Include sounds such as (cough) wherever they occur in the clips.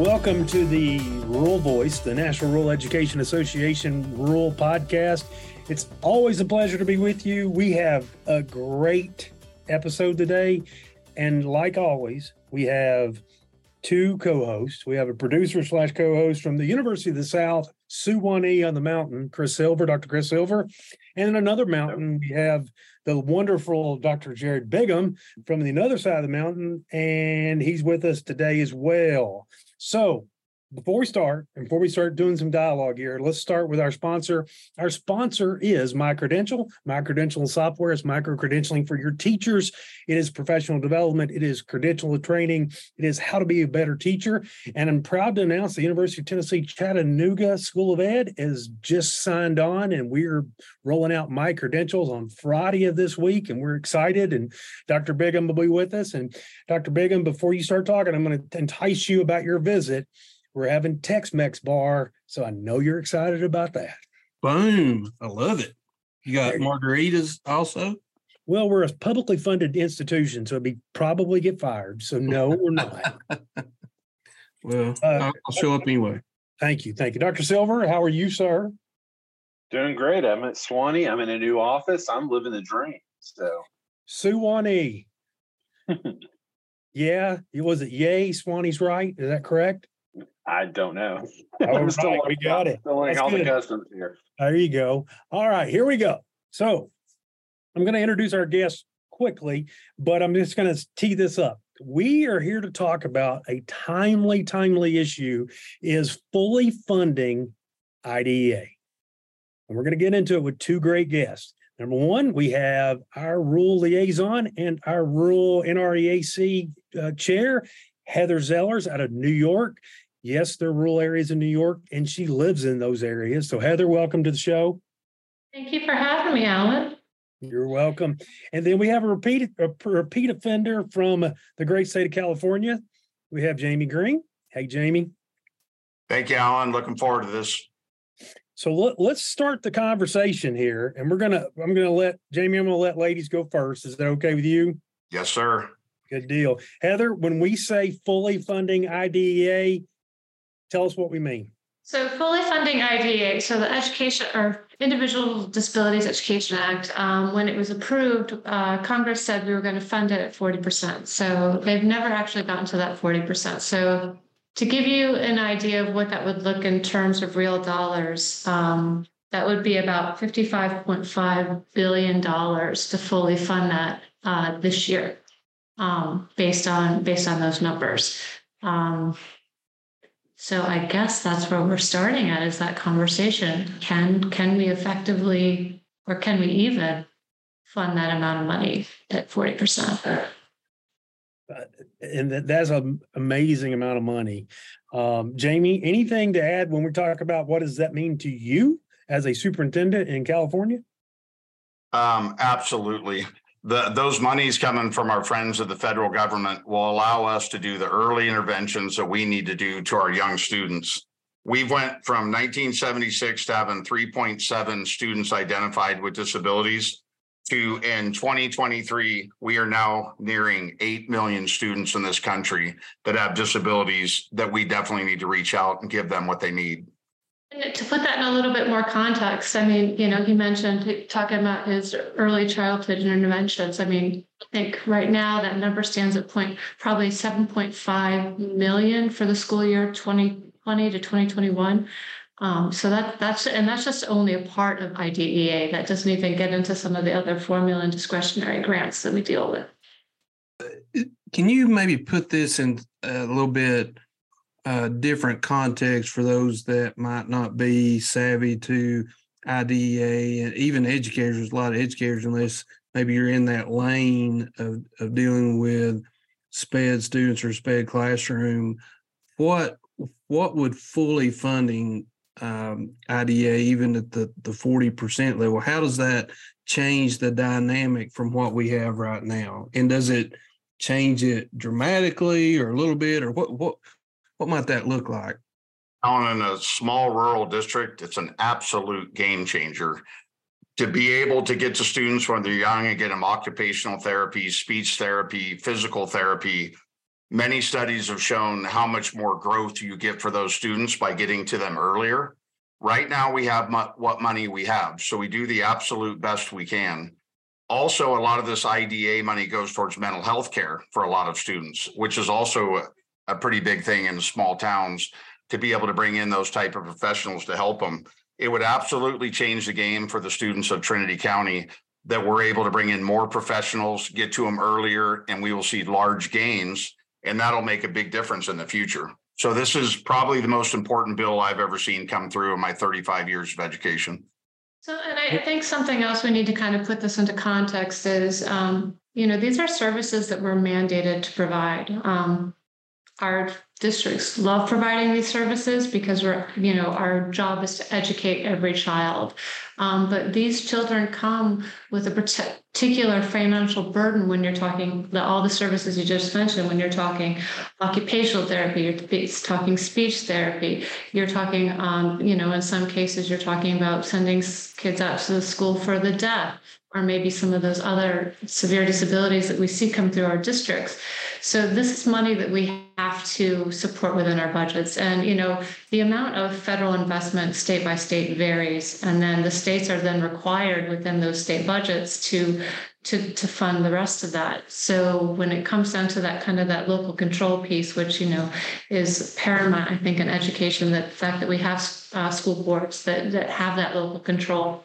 welcome to the Rural Voice, the National Rural Education Association Rural Podcast. It's always a pleasure to be with you. We have a great episode today. And like always, we have two co-hosts. We have a producer slash co-host from the University of the South, Sue Sewanee on the mountain, Chris Silver, Dr. Chris Silver. And another mountain, we have the wonderful Dr. Jared Bigham from the other side of the mountain, and he's with us today as well. So before we start, before we start doing some dialogue here, let's start with our sponsor. Our sponsor is My Credential. My Credential software is micro credentialing for your teachers. It is professional development. It is credential training. It is how to be a better teacher. And I'm proud to announce the University of Tennessee Chattanooga School of Ed is just signed on, and we're rolling out My Credentials on Friday of this week, and we're excited. And Dr. Bigham will be with us. And Dr. Bigham, before you start talking, I'm going to entice you about your visit we're having Tex Mex bar, so I know you're excited about that. Boom. I love it. You got margaritas also? Well, we're a publicly funded institution, so we probably get fired. So no, we're not. (laughs) well, uh, I'll show up anyway. Thank you. Thank you. Dr. Silver, how are you, sir? Doing great. I'm at Swanee. I'm in a new office. I'm living the dream. So Suwannee. (laughs) yeah. Was it yay? Swanee's right. Is that correct? I don't know. (laughs) Still we got it. Still learning all good. the customs here. There you go. All right, here we go. So I'm going to introduce our guest quickly, but I'm just going to tee this up. We are here to talk about a timely, timely issue is fully funding IDEA. And we're going to get into it with two great guests. Number one, we have our rural liaison and our rural NREAC uh, chair, Heather Zellers out of New York. Yes, there are rural areas in New York, and she lives in those areas. So, Heather, welcome to the show. Thank you for having me, Alan. You're welcome. And then we have a repeat a repeat offender from the great state of California. We have Jamie Green. Hey, Jamie. Thank you, Alan. Looking forward to this. So let, let's start the conversation here, and we're gonna. I'm gonna let Jamie. I'm gonna let ladies go first. Is that okay with you? Yes, sir. Good deal, Heather. When we say fully funding IDEA, Tell us what we mean. So, fully funding IDEA, so the Education or Individual Disabilities Education Act, um, when it was approved, uh, Congress said we were going to fund it at 40%. So, they've never actually gotten to that 40%. So, to give you an idea of what that would look in terms of real dollars, um, that would be about $55.5 billion to fully fund that uh, this year, um, based on based on those numbers. Um, so I guess that's where we're starting at is that conversation. Can can we effectively or can we even fund that amount of money at 40%? and that's an amazing amount of money. Um, Jamie, anything to add when we talk about what does that mean to you as a superintendent in California? Um, absolutely the those monies coming from our friends of the federal government will allow us to do the early interventions that we need to do to our young students. We've went from 1976 to having 3.7 students identified with disabilities to in 2023, we are now nearing 8 million students in this country that have disabilities that we definitely need to reach out and give them what they need. To put that in a little bit more context, I mean, you know, he mentioned talking about his early childhood interventions. I mean, I think right now that number stands at point probably 7.5 million for the school year 2020 to 2021. Um, so that that's and that's just only a part of IDEA. That doesn't even get into some of the other formula and discretionary grants that we deal with. Can you maybe put this in a little bit different context for those that might not be savvy to IDEA and even educators. A lot of educators, unless maybe you're in that lane of, of dealing with SPED students or SPED classroom. What what would fully funding um, IDEA, even at the the forty percent level, how does that change the dynamic from what we have right now? And does it change it dramatically or a little bit, or what what what might that look like? Down in a small rural district, it's an absolute game changer. To be able to get to students when they're young and get them occupational therapy, speech therapy, physical therapy, Many studies have shown how much more growth you get for those students by getting to them earlier. Right now, we have mo- what money we have, so we do the absolute best we can. Also, a lot of this IDEA money goes towards mental health care for a lot of students, which is also a, pretty big thing in small towns to be able to bring in those type of professionals to help them. It would absolutely change the game for the students of Trinity County that we're able to bring in more professionals, get to them earlier, and we will see large gains. And that'll make a big difference in the future. So this is probably the most important bill I've ever seen come through in my 35 years of education. So, and I, I think something else we need to kind of put this into context is, um, you know, these are services that we're mandated to provide. Um, our districts love providing these services because we're, you know, our job is to educate every child. Um, but these children come with a particular financial burden when you're talking the, all the services you just mentioned. When you're talking occupational therapy, you're talking speech therapy, you're talking, um, you know, in some cases, you're talking about sending kids out to the school for the deaf or maybe some of those other severe disabilities that we see come through our districts. So this is money that we have to support within our budgets. And you know, the amount of federal investment state by state varies, and then the states are then required within those state budgets to to to fund the rest of that. So when it comes down to that kind of that local control piece, which you know is paramount, I think in education, that the fact that we have uh, school boards that that have that local control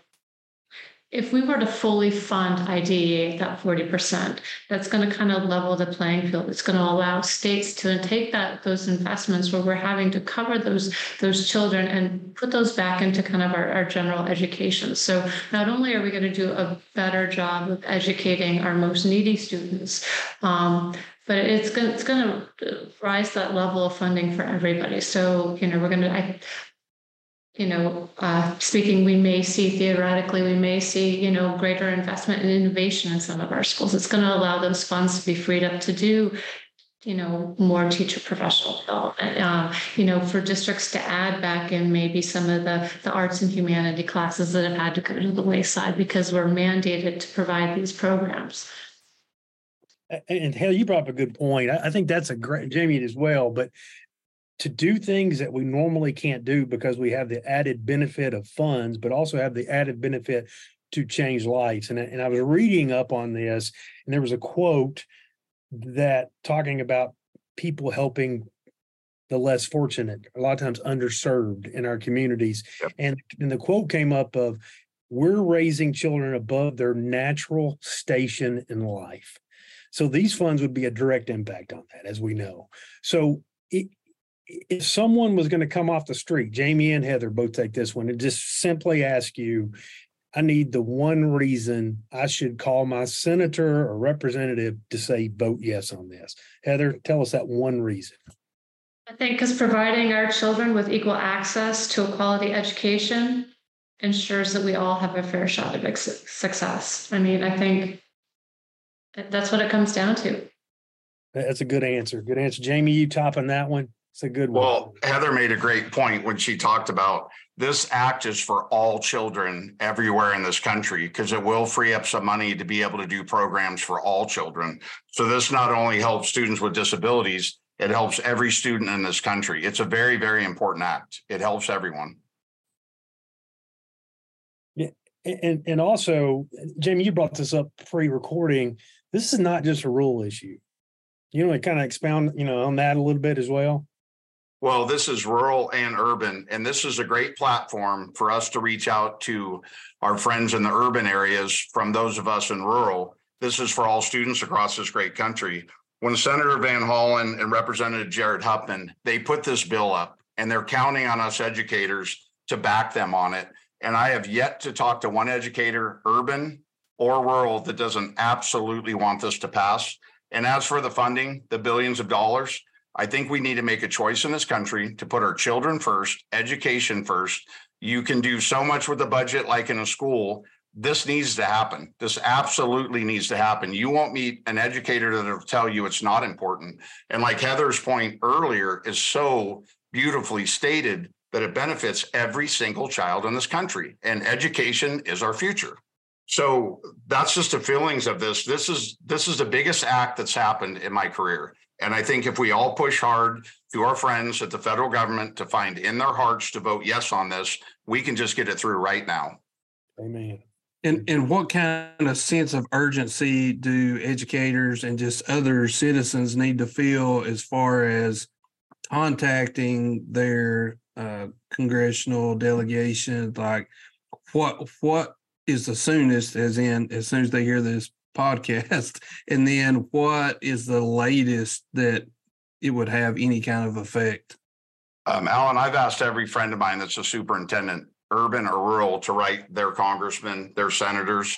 if we were to fully fund IDEA, that 40%, that's going to kind of level the playing field. It's going to allow states to take that those investments where we're having to cover those those children and put those back into kind of our, our general education. So not only are we going to do a better job of educating our most needy students, um, but it's going it's going to rise that level of funding for everybody. So you know we're going to you know, uh, speaking, we may see theoretically, we may see, you know, greater investment in innovation in some of our schools. It's going to allow those funds to be freed up to do, you know, more teacher professional development. Uh, you know, for districts to add back in maybe some of the the arts and humanity classes that have had to go to the wayside because we're mandated to provide these programs. And hell, you brought up a good point. I think that's a great Jamie as well. But to do things that we normally can't do because we have the added benefit of funds, but also have the added benefit to change lives. And, and I was reading up on this, and there was a quote that talking about people helping the less fortunate, a lot of times underserved in our communities. Yep. And, and the quote came up of, we're raising children above their natural station in life. So these funds would be a direct impact on that, as we know. So it, if someone was going to come off the street, Jamie and Heather both take this one and just simply ask you, I need the one reason I should call my senator or representative to say vote yes on this. Heather, tell us that one reason. I think because providing our children with equal access to a quality education ensures that we all have a fair shot of success. I mean, I think that's what it comes down to. That's a good answer. Good answer. Jamie, you topping that one? It's a good one. Well, Heather made a great point when she talked about this act is for all children everywhere in this country because it will free up some money to be able to do programs for all children. So this not only helps students with disabilities, it helps every student in this country. It's a very, very important act. It helps everyone. Yeah. And and also, Jamie, you brought this up pre-recording. This is not just a rule issue. You know, to kind of expound, you know, on that a little bit as well. Well, this is rural and urban, and this is a great platform for us to reach out to our friends in the urban areas from those of us in rural. This is for all students across this great country. When Senator Van Hollen and Representative Jared Huffman, they put this bill up and they're counting on us educators to back them on it. And I have yet to talk to one educator, urban or rural, that doesn't absolutely want this to pass. And as for the funding, the billions of dollars, I think we need to make a choice in this country to put our children first, education first. You can do so much with the budget, like in a school. This needs to happen. This absolutely needs to happen. You won't meet an educator that will tell you it's not important. And like Heather's point earlier is so beautifully stated that it benefits every single child in this country. And education is our future. So that's just the feelings of this. This is this is the biggest act that's happened in my career And I think if we all push hard to our friends at the federal government to find in their hearts to vote yes on this, we can just get it through right now. Amen. And and what kind of sense of urgency do educators and just other citizens need to feel as far as contacting their uh, congressional delegation? Like, what what is the soonest, as in as soon as they hear this podcast, and then what is the latest that it would have any kind of effect? Um, Alan, I've asked every friend of mine that's a superintendent, urban or rural, to write their congressmen, their senators.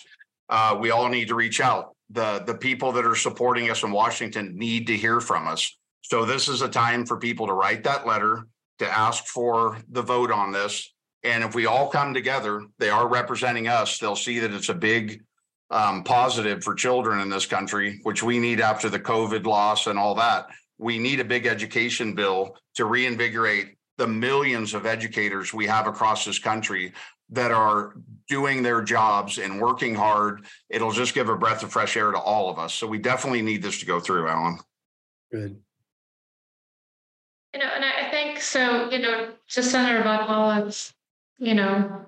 Uh, we all need to reach out. The the people that are supporting us in Washington need to hear from us. So this is a time for people to write that letter, to ask for the vote on this. And if we all come together, they are representing us. They'll see that it's a big um, positive for children in this country, which we need after the COVID loss and all that. We need a big education bill to reinvigorate the millions of educators we have across this country that are doing their jobs and working hard. It'll just give a breath of fresh air to all of us. So we definitely need this to go through, Alan. Good. You know, and I think so, you know, to Senator Van Hollen's, you know,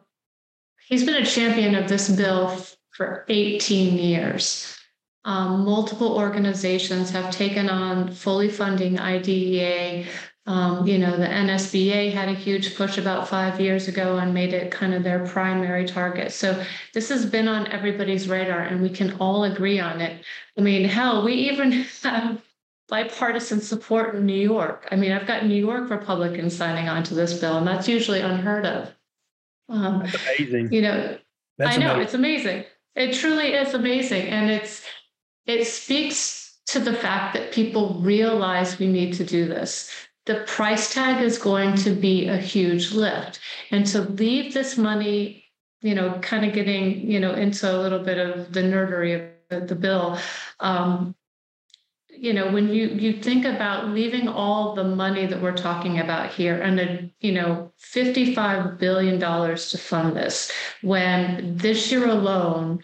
he's been a champion of this bill for 18 years. Um, multiple organizations have taken on fully funding IDEA. Um, you know, the NSBA had a huge push about five years ago and made it kind of their primary target. So this has been on everybody's radar and we can all agree on it. I mean, hell, we even (laughs) have bipartisan support in New York. I mean, I've got New York Republicans signing on to this bill, and that's usually unheard of. Um, That's amazing. you know, That's I know amazing. it's amazing. It truly is amazing, and it's it speaks to the fact that people realize we need to do this. The price tag is going to be a huge lift, and to leave this money, you know, kind of getting you know into a little bit of the nerdery of the, the bill. Um, you know when you you think about leaving all the money that we're talking about here and a you know 55 billion dollars to fund this when this year alone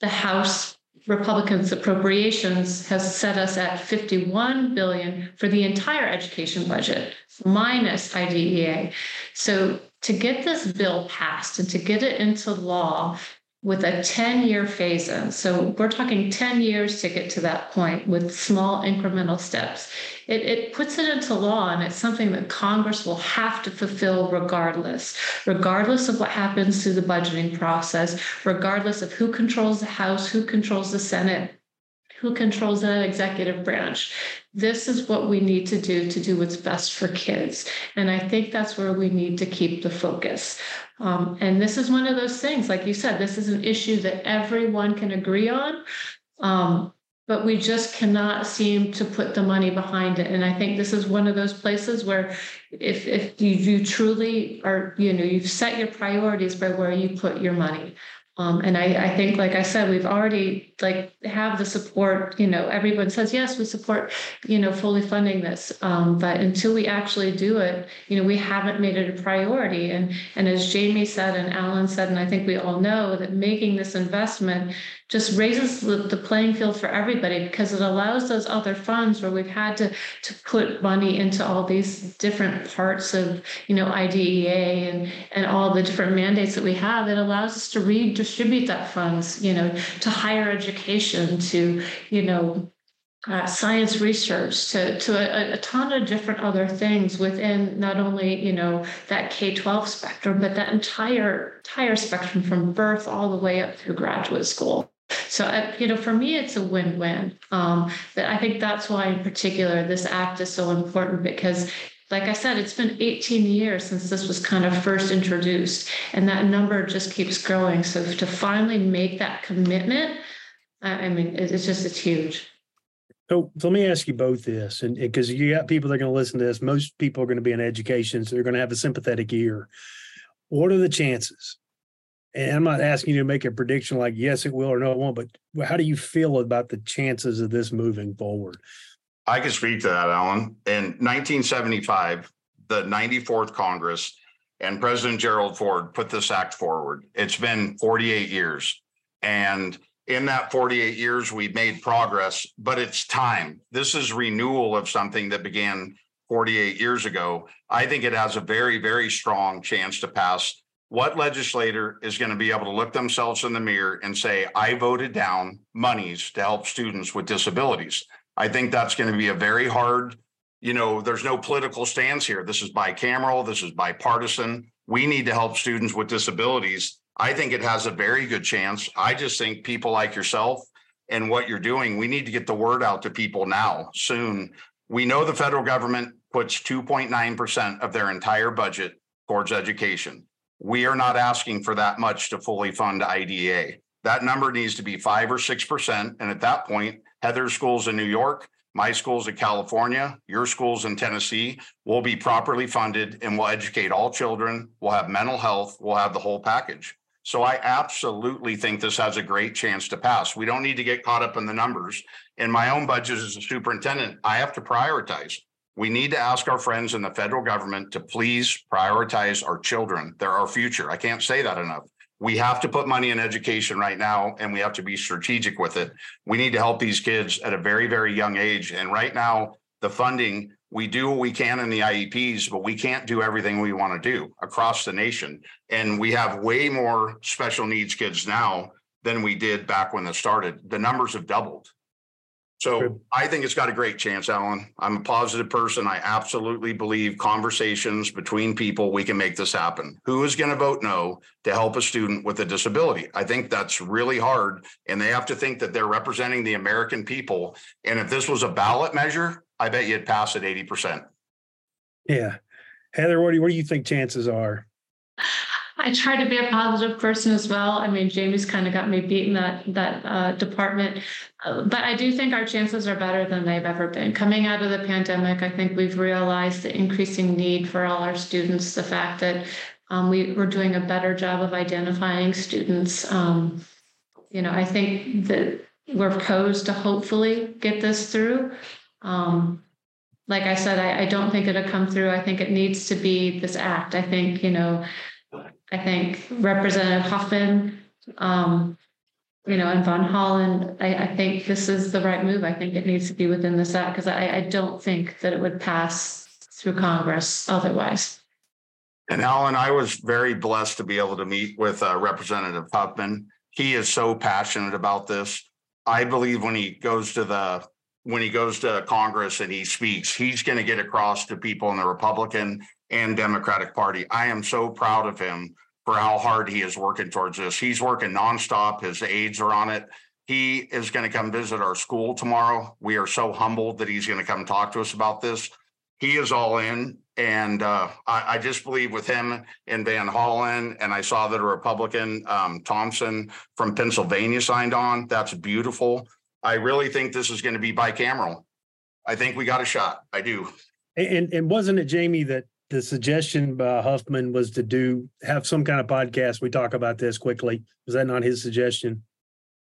the house republicans appropriations has set us at 51 billion for the entire education budget minus idea so to get this bill passed and to get it into law with a 10 year phase in. So we're talking 10 years to get to that point with small incremental steps. It, it puts it into law and it's something that Congress will have to fulfill regardless, regardless of what happens through the budgeting process, regardless of who controls the House, who controls the Senate, who controls the executive branch. This is what we need to do to do what's best for kids. And I think that's where we need to keep the focus. Um, and this is one of those things, like you said, this is an issue that everyone can agree on. Um, but we just cannot seem to put the money behind it. And I think this is one of those places where if if you, you truly are, you know, you've set your priorities by where you put your money. Um, and I, I think, like I said, we've already like have the support. You know, everyone says yes, we support. You know, fully funding this. Um, but until we actually do it, you know, we haven't made it a priority. And and as Jamie said and Alan said, and I think we all know that making this investment just raises the, the playing field for everybody because it allows those other funds where we've had to to put money into all these different parts of you know IDEA and and all the different mandates that we have. It allows us to redistribute that funds, you know, to higher education, to you know uh, science research to, to a, a, ton of different other things within not only you know that K-12 spectrum but that entire entire spectrum from birth all the way up through graduate school. So uh, you know for me it's a win-win. Um, but I think that's why in particular this act is so important because like I said, it's been 18 years since this was kind of first introduced, and that number just keeps growing. So to finally make that commitment, I mean, it's just it's huge. So, so let me ask you both this, and because you got people that are going to listen to this, most people are going to be in education, so they're going to have a sympathetic ear. What are the chances? And I'm not asking you to make a prediction like yes, it will or no, it won't. But how do you feel about the chances of this moving forward? I can speak to that, Alan. In 1975, the 94th Congress and President Gerald Ford put this act forward. It's been 48 years. And in that forty-eight years, we've made progress, but it's time. This is renewal of something that began forty-eight years ago. I think it has a very, very strong chance to pass. What legislator is going to be able to look themselves in the mirror and say, I voted down monies to help students with disabilities? I think that's going to be a very hard, you know, there's no political stance here. This is bicameral, this is bipartisan. We need to help students with disabilities. I think it has a very good chance. I just think people like yourself and what you're doing, we need to get the word out to people now, soon. We know the federal government puts 2.9% of their entire budget towards education. We are not asking for that much to fully fund IDEA. That number needs to be five or 6%. And at that point, Heather's schools in New York, my schools in California, your schools in Tennessee will be properly funded and will educate all children. We'll have mental health, we'll have the whole package. So I absolutely think this has a great chance to pass. We don't need to get caught up in the numbers. In my own budget as a superintendent, I have to prioritize. We need to ask our friends in the federal government to please prioritize our children. They're our future. I can't say that enough. We have to put money in education right now and we have to be strategic with it. We need to help these kids at a very, very young age. And right now, the funding, we do what we can in the IEPs, but we can't do everything we want to do across the nation. And we have way more special needs kids now than we did back when this started. The numbers have doubled. So. I think it's got a great chance, Alan. I'm a positive person. I absolutely believe conversations between people, we can make this happen. Who is going to vote no to help a student with a disability? I think that's really hard. And they have to think that they're representing the American people. And if this was a ballot measure, I bet you'd pass at 80%. Yeah. Heather, what do you, what do you think chances are? I try to be a positive person as well. I mean, Jamie's kind of got me beating that that uh, department, uh, but I do think our chances are better than they've ever been. Coming out of the pandemic, I think we've realized the increasing need for all our students. The fact that um, we we're doing a better job of identifying students. Um, you know, I think that we're posed to hopefully get this through. Um, like I said, I, I don't think it'll come through. I think it needs to be this act. I think, you know, I think Representative Huffman, um, you know, and Van Hollen, I, I think this is the right move. I think it needs to be within this act because I, I don't think that it would pass through Congress otherwise. And Alan, I was very blessed to be able to meet with uh, Representative Huffman. He is so passionate about this. I believe when he goes to the when he goes to Congress and he speaks, he's going to get across to people in the Republican and Democratic Party. I am so proud of him for how hard he is working towards this. He's working nonstop. His aides are on it. He is going to come visit our school tomorrow. We are so humbled that he's going to come talk to us about this. He is all in. And uh, I, I, just believe with him and Van Hollen, and I saw that a Republican, um, Thompson from Pennsylvania signed on. That's beautiful. I really think this is going to be bicameral. I think we got a shot. I do. And and wasn't it Jamie that the suggestion by Huffman was to do have some kind of podcast? We talk about this quickly. Was that not his suggestion?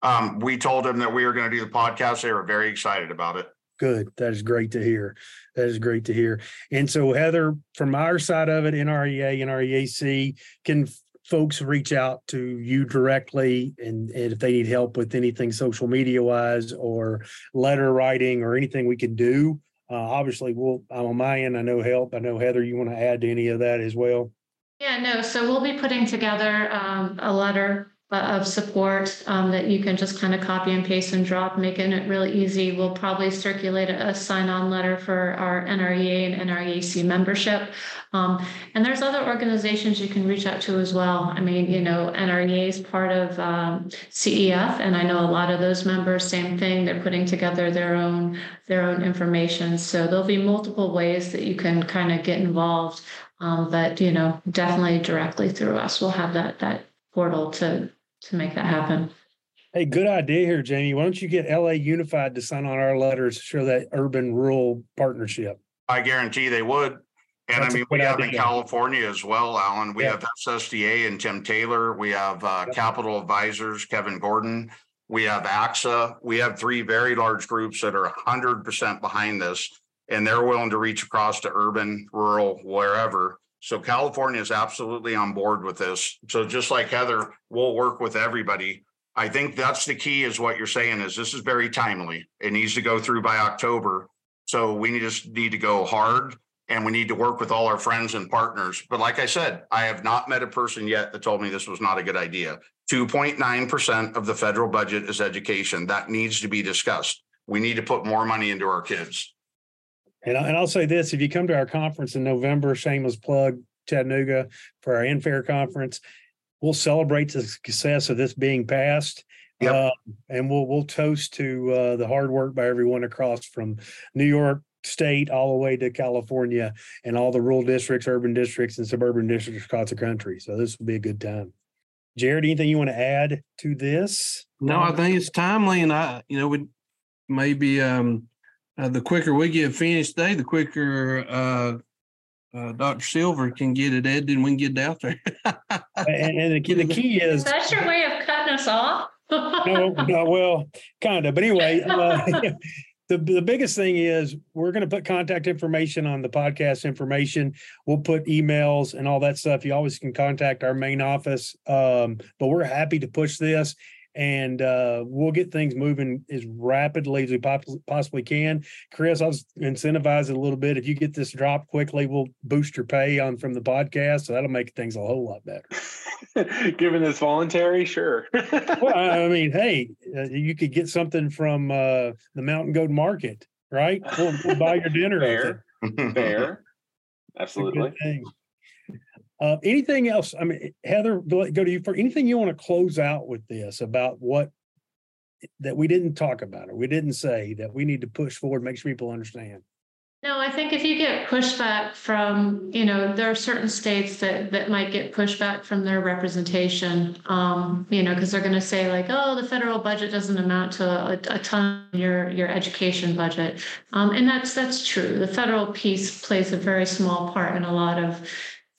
Um, we told him that we were going to do the podcast. They were very excited about it. Good. That is great to hear. That is great to hear. And so, Heather, from our side of it, NREA, NREAC, can folks reach out to you directly and, and if they need help with anything social media wise or letter writing or anything we can do? Uh, obviously, we'll, I'm on my end. I know help. I know Heather, you want to add to any of that as well? Yeah, no. So we'll be putting together um, a letter of support um, that you can just kind of copy and paste and drop, making it really easy. We'll probably circulate a sign-on letter for our NREA and NREAC membership. Um, and there's other organizations you can reach out to as well. I mean, you know, NREA is part of um, CEF, and I know a lot of those members, same thing. They're putting together their own their own information. So there'll be multiple ways that you can kind of get involved. Um, but you know, definitely directly through us. We'll have that that portal to to make that happen. Hey, good idea here, Jamie. Why don't you get LA Unified to sign on our letters to show that urban rural partnership? I guarantee they would. And That's I a mean, we good have in. California as well, Alan. We Yeah. have SSDA and Tim Taylor. We have uh, Yep. Capitol Advisors, Kevin Gordon. We have ACSA. We have three very large groups that are hundred percent behind this. And they're willing to reach across to urban, rural, wherever. So California is absolutely on board with this. So just like Heather, we'll work with everybody. I think that's the key is what you're saying is this is very timely. It needs to go through by October. So we just need to go hard and we need to work with all our friends and partners. But like I said, I have not met a person yet that told me this was not a good idea. 2.9% of the federal budget is education. That needs to be discussed. We need to put more money into our kids. And, I, and I'll say this: if you come to our conference in November, shameless plug, Chattanooga for our NFAIR conference, we'll celebrate the success of this being passed. Yep. Uh, and we'll we'll toast to uh, the hard work by everyone across from New York State all the way to California and all the rural districts, urban districts, and suburban districts across the country. So this will be a good time. Jared, anything you want to add to this? No, I think it's timely and I, you know, we maybe um uh, the quicker we get finished today, the quicker uh uh Dr. Silver can get it edited and we can get it out there. (laughs) And, and the, key, the key Is is that your way of cutting us off? no, no, (laughs) well, kind of, but anyway, (laughs) uh, the the biggest thing is we're going to put contact information on the podcast information. We'll put emails and all that stuff. You always can contact our main office, um, but we're happy to push this. And uh, we'll get things moving as rapidly as we possibly can. Chris, I'll incentivize it a little bit. If you get this drop quickly, we'll boost your pay on from the podcast, so that'll make things a whole lot better. (laughs) Given this voluntary, sure. well, I I (laughs) mean, hey, uh, you could get something from uh, the Mountain Goat Market, right? We'll, we'll buy your dinner. Fair, fair. (laughs) Absolutely. Uh, anything else? I mean, Heather, go go to you for anything you want to close out with this about what that we didn't talk about or we didn't say that we need to push forward, make sure people understand. No, I think if you get pushback from, you know, there are certain states that that might get pushback from their representation. Um, you know, because they're going to say like, oh, the federal budget doesn't amount to a, a ton of your your education budget. Um, and that's that's true. The federal piece plays a very small part in a lot of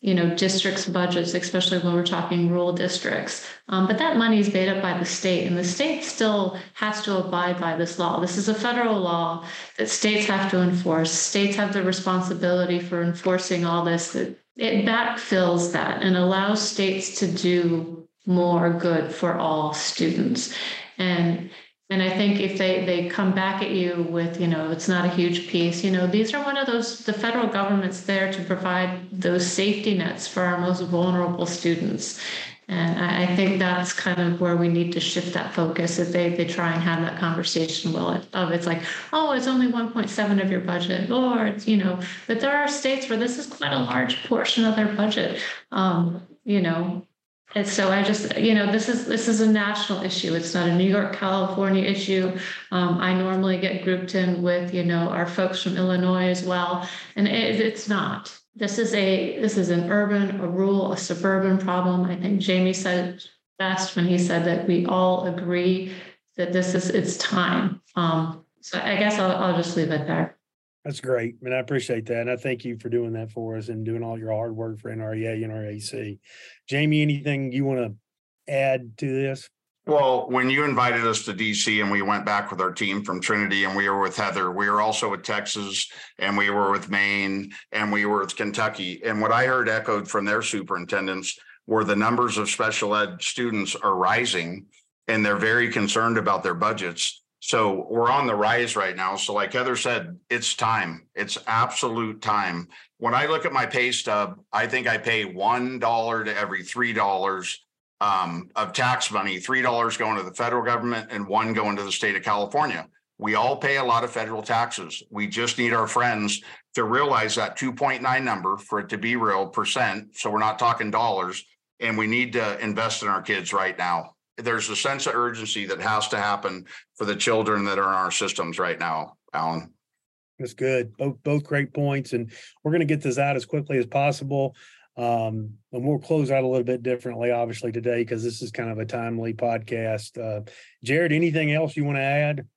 you know, districts' budgets, especially when we're talking rural districts. Um, but that money is made up by the state, and the state still has to abide by this law. This is a federal law that states have to enforce. States have the responsibility for enforcing all this. That it backfills that and allows states to do more good for all students. And and I think if they they come back at you with, you know, it's not a huge piece, you know, these are one of those the federal government's there to provide those safety nets for our most vulnerable students. And I, I think that's kind of where we need to shift that focus if they they try and have that conversation will it of it's like, oh, it's only 1.7 of your budget, or it's, you know, but there are states where this is quite a large portion of their budget. Um, you know, and so I just, you know, this is this is a national issue. It's not a New York, California issue. Um, I normally get grouped in with, you know, our folks from Illinois as well, and it, it's not. This is a this is an urban, a rural, a suburban problem. I think Jamie said it best when he said that we all agree that this is it's time. Um, so I guess I'll, I'll just leave it there. That's great. And I appreciate that. And I thank you for doing that for us and doing all your hard work for NREA and NREAC. Jamie, anything you want to add to this? Well, when you invited us to DC and we went back with our team from Trinity and we were with Heather, we were also with Texas and we were with Maine and we were with Kentucky. And what I heard echoed from their superintendents were the numbers of special ed students are rising and they're very concerned about their budgets. So we're on the rise right now. So like Heather said, it's time. It's absolute time. When I look at my pay stub, I think I pay one dollar to every three dollars um, of tax money, three dollars going to the federal government and one going to the state of California. We all pay a lot of federal taxes. We just need our friends to realize that 2.9 number for it to be real percent. So we're not talking dollars. And we need to invest in our kids right now there's a sense of urgency that has to happen for the children that are in our systems right now, Alan. That's good. Both both great points. And we're going to get this out as quickly as possible. Um, and we'll close out a little bit differently, obviously, today, because this is kind of a timely podcast. Uh, Jared, anything else you want to add?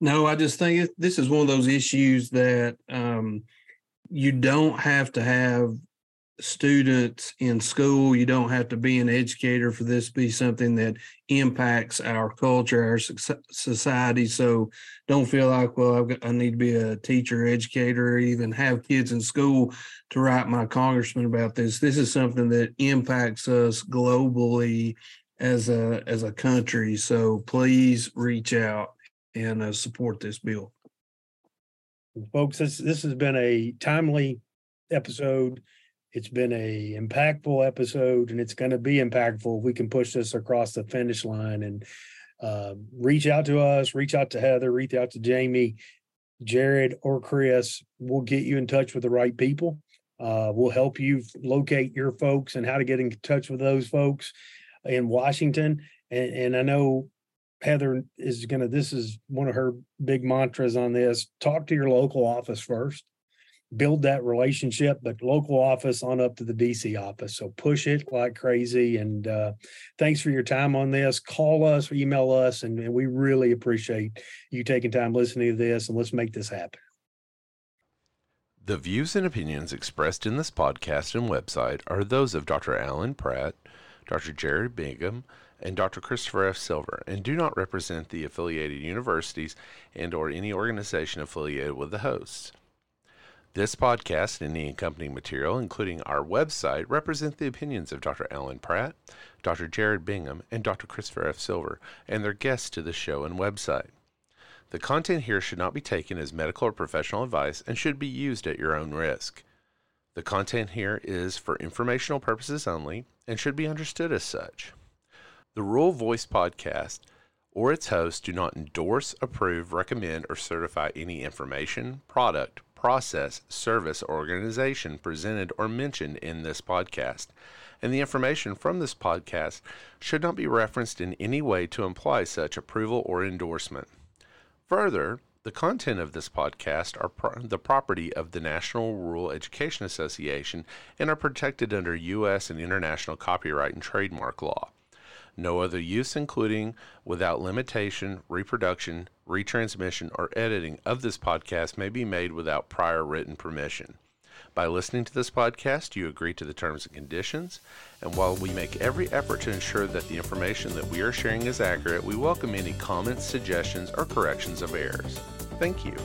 No, I just think this is one of those issues that um, you don't have to have students in school. You don't have to be an educator for this to be something that impacts our culture, our society. So don't feel like, well, got, I need to be a teacher, educator, or even have kids in school to write my congressman about this. This is something that impacts us globally as a as a country. So please reach out and uh, support this bill. Folks, this this has been a timely episode. It's been a impactful episode, and it's going to be impactful if we can push this across the finish line and uh, reach out to us, reach out to Heather, reach out to Jamie, Jared, or Chris. We'll get you in touch with the right people. Uh, we'll help you locate your folks and how to get in touch with those folks in Washington. And, and I know Heather is going to, this is one of her big mantras on this. Talk to your local office first, build that relationship, but local office on up to the DC office. So push it like crazy. And uh, thanks for your time on this. Call us, email us, and, and we really appreciate you taking time listening to this. And let's make this happen. The views and opinions expressed in this podcast and website are those of Dr. Alan Pratt, Dr. Jared Bigham, and Dr. Christopher F. Silver, and do not represent the affiliated universities and or any organization affiliated with the hosts. This podcast and the accompanying material, including our website, represent the opinions of Dr. Alan Pratt, Dr. Jared Bigham, and Dr. Christopher F. Silver, and their guests to the show and website. The content here should not be taken as medical or professional advice and should be used at your own risk. The content here is for informational purposes only and should be understood as such. The Rural Voice podcast or its hosts do not endorse, approve, recommend, or certify any information, product, process, service, or organization presented or mentioned in this podcast, and the information from this podcast should not be referenced in any way to imply such approval or endorsement. Further, the content of this podcast are pro- the property of the National Rural Education Association and are protected under U.S. and international copyright and trademark law. No other use, including without limitation, reproduction, retransmission, or editing of this podcast may be made without prior written permission. By listening to this podcast, you agree to the terms and conditions. And while we make every effort to ensure that the information that we are sharing is accurate, we welcome any comments, suggestions, or corrections of errors. Thank you.